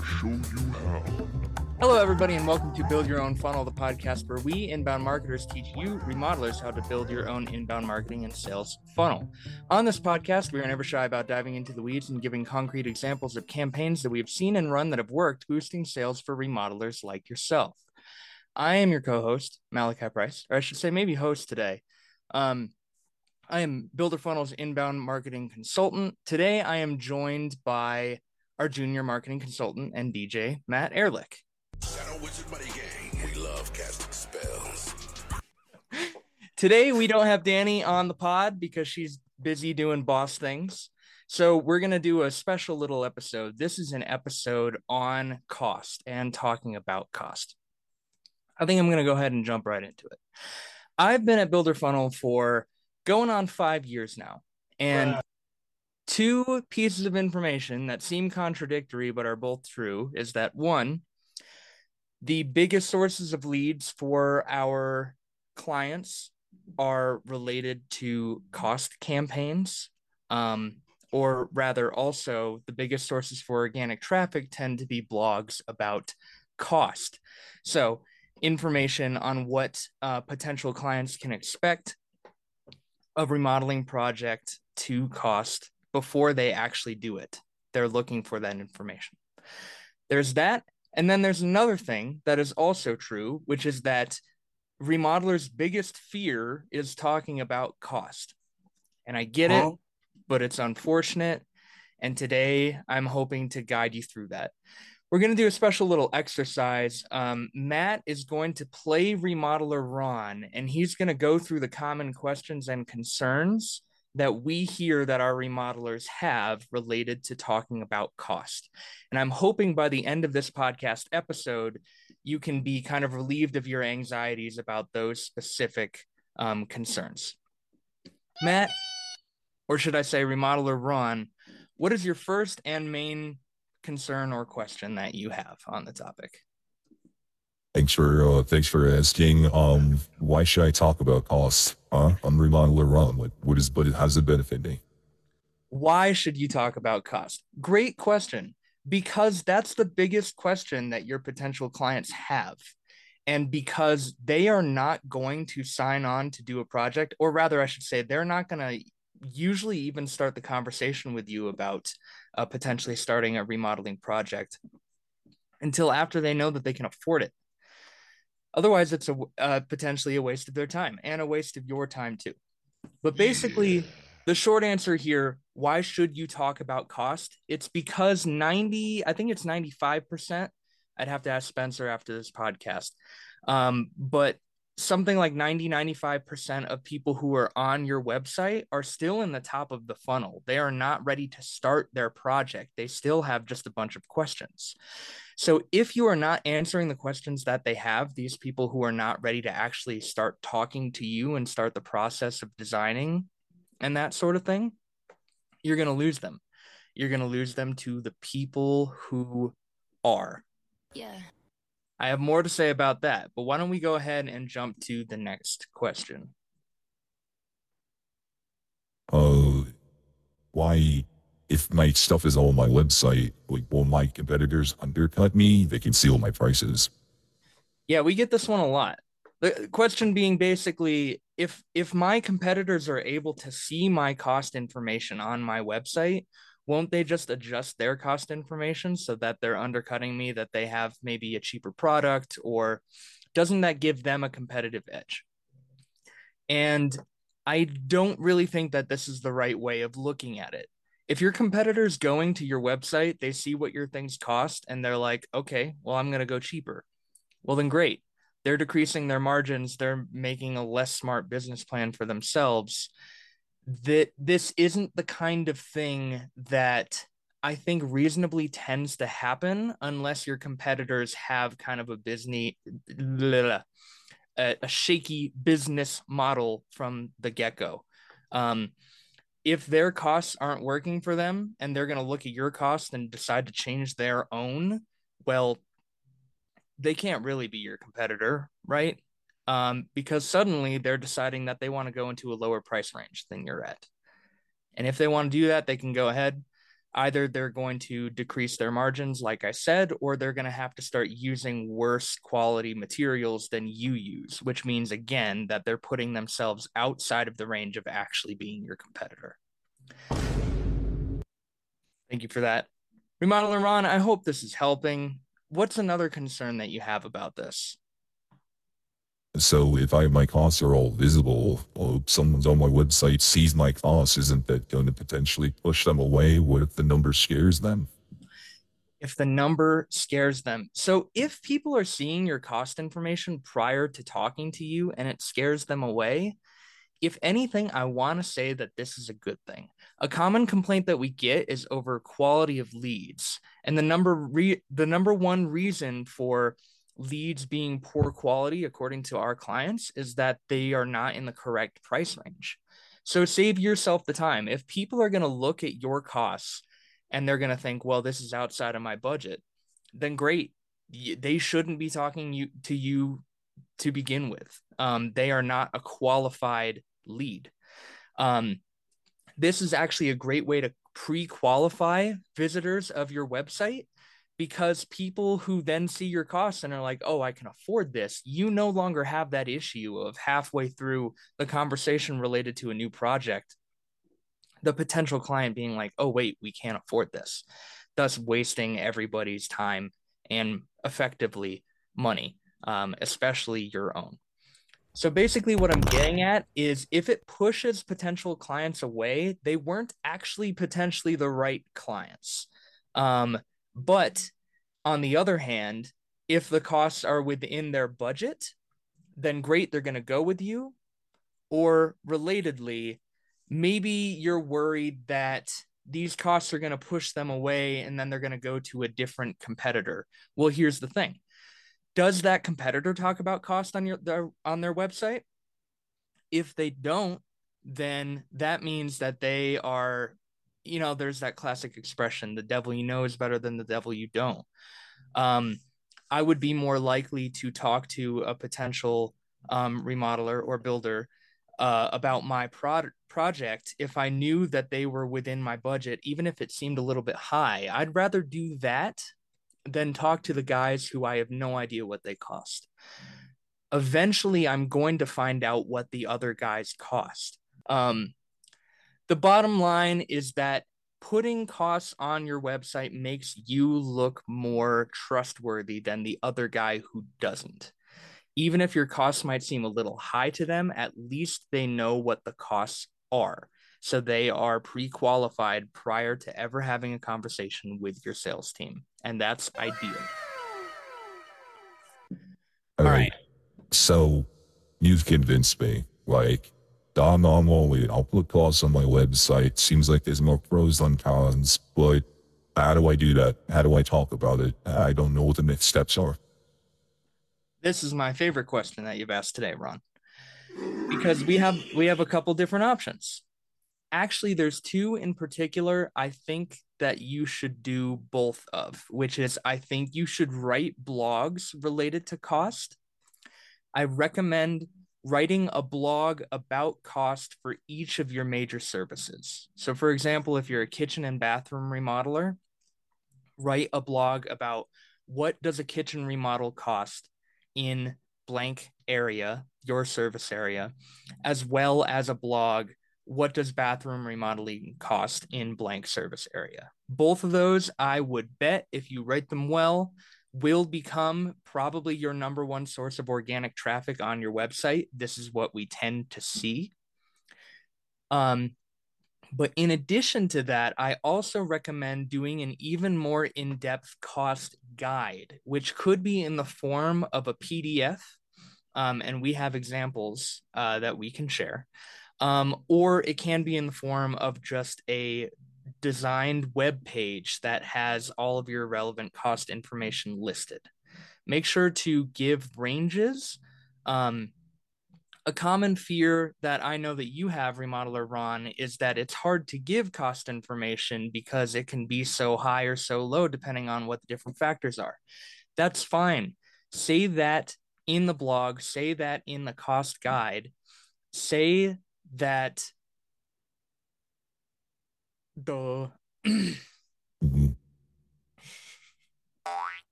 gonna show you how. Hello, everybody, and welcome to Build Your Own Funnel, the podcast where we inbound marketers teach you remodelers how to build your own inbound marketing and sales funnel. On this podcast, we are never shy about diving into the weeds and giving concrete examples of campaigns that we have seen and run that have worked, boosting sales for remodelers like yourself. I am your co-host, Malachi Price, or I should say, maybe host today. Um, I am Builder Funnel's inbound marketing consultant. Today, I am joined by our junior marketing consultant and DJ, Matt Ehrlich. Today we don't have Danny on the pod because she's busy doing boss things. So we're going to do a special little episode. This is an episode on cost and talking about cost. I think I'm going to go ahead and jump right into it. I've been at Builder Funnel for going on 5 years now. And. Two pieces of information that seem contradictory but are both true is that one the biggest sources of leads for our clients are related to cost campaigns um, or rather also the biggest sources for organic traffic tend to be blogs about cost. So information on what uh, potential clients can expect a remodeling project to cost before they actually do it they're looking for that information there's that and then there's another thing that is also true, which is that remodelers' biggest fear is talking about cost. And I get it, but it's unfortunate. And today I'm hoping to guide you through that. We're going to do a special little exercise. Um, Matt is going to play Remodeler Ron, and he's going to go through the common questions and concerns that we hear that our remodelers have related to talking about cost. And I'm hoping by the end of this podcast episode, you can be kind of relieved of your anxieties about those specific um, concerns. Matt, or should I say, remodeler Ron, what is your first and main concern or question that you have on the topic? Thanks for uh, thanks for asking. Um, why should I talk about cost? Huh? I'm what is but how does it benefit me? Why should you talk about cost? Great question, because that's the biggest question that your potential clients have. And because they are not going to sign on to do a project, or rather, I should say, they're not going to usually even start the conversation with you about uh, potentially starting a remodeling project until after they know that they can afford it. Otherwise, it's a uh, potentially a waste of their time and a waste of your time too. But basically, the short answer here why should you talk about cost? It's because 90 i think it's 95% i'd have to ask spencer after this podcast. Um, but something like 90 95% of people who are on your website are still in the top of the funnel they are not ready to start their project they still have just a bunch of questions so if you are not answering the questions that they have these people who are not ready to actually start talking to you and start the process of designing and that sort of thing, you're going to lose them. You're going to lose them to the people who are. Yeah. I have more to say about that, but why don't we go ahead and jump to the next question? Uh, why if my stuff is all on my website, like will my competitors undercut me? They can steal my prices. Yeah, we get this one a lot. The question being basically if if my competitors are able to see my cost information on my website, won't they just adjust their cost information so that they're undercutting me that they have maybe a cheaper product or doesn't that give them a competitive edge? And I don't really think that this is the right way of looking at it. If your competitor's going to your website, they see what your things cost and they're like, okay, well, I'm going to go cheaper. Well, then great. They're decreasing their margins. They're making a less smart business plan for themselves. That this isn't the kind of thing that I think reasonably tends to happen unless your competitors have kind of a business, a, shaky business model from the get go. Um, if their costs aren't working for them and they're going to look at your costs and decide to change their own, well, they can't really be your competitor, right? Um, because suddenly they're deciding that they want to go into a lower price range than you're at. And if they want to do that, they can go ahead. either they're going to decrease their margins, like I said, or they're going to have to start using worse quality materials than you use, which means, again, that they're putting themselves outside of the range of actually being your competitor. Thank you for that. Remodeler Ron, I hope this is helping. What's another concern that you have about this? So if I my costs are all visible, or someone's on my website sees my costs, isn't that going to potentially push them away? What if the number scares them? If the number scares them. So if people are seeing your cost information prior to talking to you and it scares them away, if anything, I want to say that this is a good thing. A common complaint that we get is over quality of leads, and the number re- the number one reason for leads being poor quality, according to our clients, is that they are not in the correct price range. So save yourself the time. If people are going to look at your costs and they're going to think, well, this is outside of my budget, then great. They shouldn't be talking you to you to begin with. Um, they are not a qualified lead. Um, this is actually a great way to pre-qualify visitors of your website because people who then see your costs and are like, oh, I can afford this, you no longer have that issue of halfway through the conversation related to a new project, the potential client being like, oh, wait, we can't afford this, thus wasting everybody's time and effectively money, um, especially your own. So basically, what I'm getting at is if it pushes potential clients away, they weren't actually potentially the right clients. Um, but on the other hand, if the costs are within their budget, then great, they're going to go with you. Or relatedly, maybe you're worried that these costs are going to push them away and then they're going to go to a different competitor. Well, here's the thing. Does that competitor talk about cost on your their, on their website? If they don't, then that means that they are you know, there's that classic expression, the devil you know is better than the devil you don't. Um, I would be more likely to talk to a potential um, remodeler or builder uh, about my pro- project if I knew that they were within my budget, even if it seemed a little bit high. I'd rather do that than talk to the guys who I have no idea what they cost. Eventually, I'm going to find out what the other guys cost. Um, the bottom line is that putting costs on your website makes you look more trustworthy than the other guy who doesn't. Even if your costs might seem a little high to them, at least they know what the costs are. So they are pre qualified prior to ever having a conversation with your sales team. And that's ideal. All right. So you've convinced me. Like, Don normally I'll put costs on my website. Seems like there's more pros than cons, but how do I do that? How do I talk about it? I don't know what the next steps are. This is my favorite question that you've asked today, Ron. Because we have we have a couple different options. Actually, there's two in particular I think that you should do both of, which is I think you should write blogs related to cost. I recommend writing a blog about cost for each of your major services. So, for example, if you're a kitchen and bathroom remodeler, write a blog about what does a kitchen remodel cost in blank area, your service area, as well as a blog what does bathroom remodeling cost in blank service area. Both of those I would bet if you write them well will become probably your number one source of organic traffic on your website. This is what we tend to see. Um, but in addition to that, I also recommend doing an even more in depth cost guide, which could be in the form of a PDF. Um, and we have examples uh, that we can share. Um, or it can be in the form of just a designed web page that has all of your relevant cost information listed. Make sure to give ranges. Um, a common fear that I know that you have, Remodeler Ron, is that it's hard to give cost information because it can be so high or so low depending on what the different factors are. That's fine. Say that in the blog, say that in the cost guide, say that Mhm.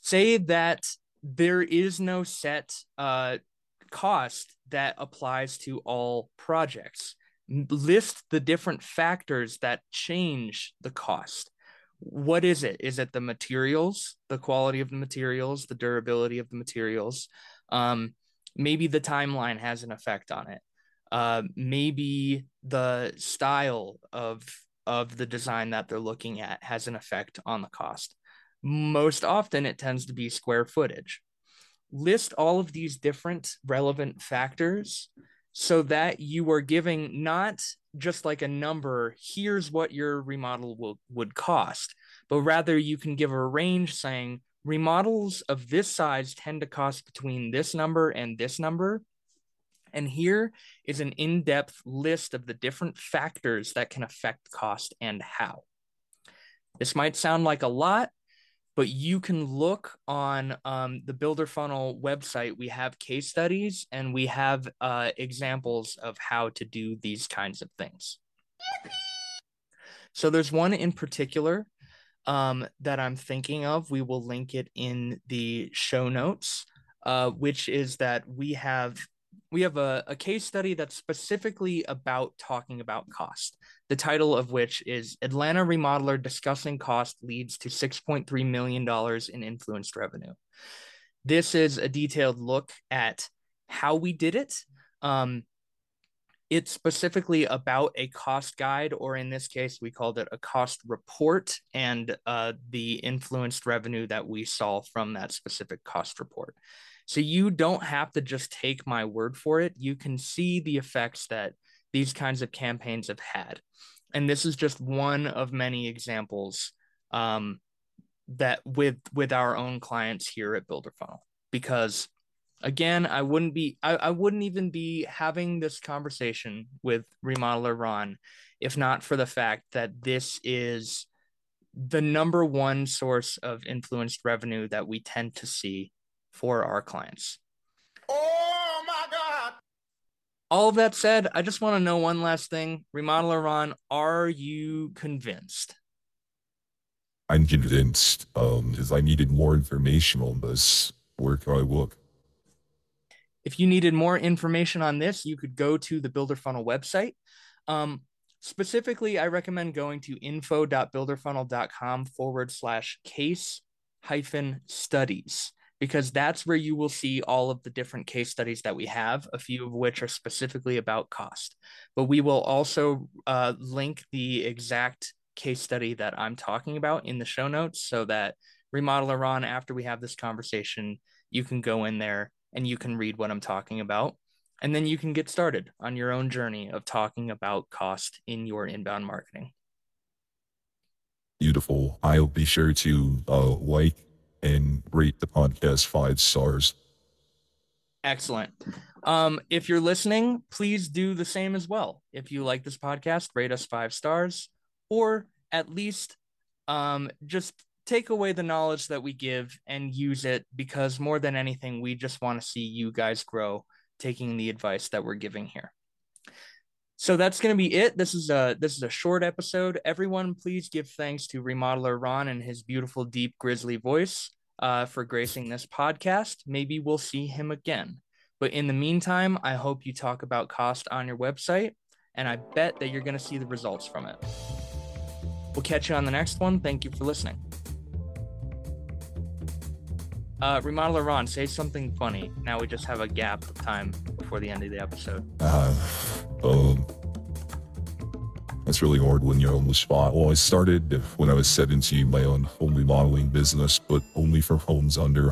say that there is no set uh, cost that applies to all projects. List the different factors that change the cost. What is it? Is it the materials, the quality of the materials, the durability of the materials? Um, maybe the timeline has an effect on it. Uh, maybe the style of of the design that they're looking at has an effect on the cost most often it tends to be square footage. List all of these different relevant factors so that you are giving not just like a number, here's what your remodel will, would cost, but rather you can give a range saying remodels of this size tend to cost between this number and this number. And here is an in depth list of the different factors that can affect cost and how. This might sound like a lot, but you can look on um, the builder funnel website. We have case studies and we have uh, examples of how to do these kinds of things. So there's one in particular um, that i'm thinking of. We will link it in the show notes uh, which is that we have we have a, a case study that's specifically about talking about cost the title of which is Atlanta Remodeler Discussing Cost Leads to $6.3 Million in Influenced Revenue. This is a detailed look at how we did it. Um, it's specifically about a cost guide, or in this case, we called it a cost report and uh, the influenced revenue that we saw from that specific cost report. So you don't have to just take my word for it. You can see the effects that these kinds of campaigns have had. And this is just one of many examples um, that with with our own clients here at Builder Funnel. Because again, I wouldn't be I, I wouldn't even be having this conversation with remodeler Ron if not for the fact that this is the number one source of influenced revenue that we tend to see for our clients. Oh my God! all of that said, I just want to know one last thing. Remodeler Ron, are you convinced? I'm convinced um, if I needed more information on this, where can I look? If you needed more information on this, you could go to the Builder Funnel website. Um, specifically, I recommend going to info.builderfunnel.com forward slash case hyphen studies because that's where you will see all of the different case studies that we have, a few of which are specifically about cost. But we will also uh, link the exact case study that I'm talking about in the show notes so that remodeler Ron, after we have this conversation, you can go in there and you can read what I'm talking about. And then you can get started on your own journey of talking about cost in your inbound marketing. Beautiful. I'll be sure to uh, like and rate the podcast five stars. Excellent. Um, if you're listening, please do the same as well. If you like this podcast, rate us five stars, or at least um, just take away the knowledge that we give and use it because more than anything, we just want to see you guys grow taking the advice that we're giving here. So that's going to be it. This is a this is a short episode. Everyone, please give thanks to remodeler Ron and his beautiful, deep, grizzly voice uh, for gracing this podcast. Maybe we'll see him again. But in the meantime, I hope you talk about cost on your website, and I bet that you're going to see the results from it. We'll catch you on the next one. Thank you for listening. Uh, remodeler Ron, say something funny. Now we just have a gap of time before the end of the episode. Uh, um, that's really hard when you're on the spot. Well, I started when I was 17, my own home remodeling business, but only for homes under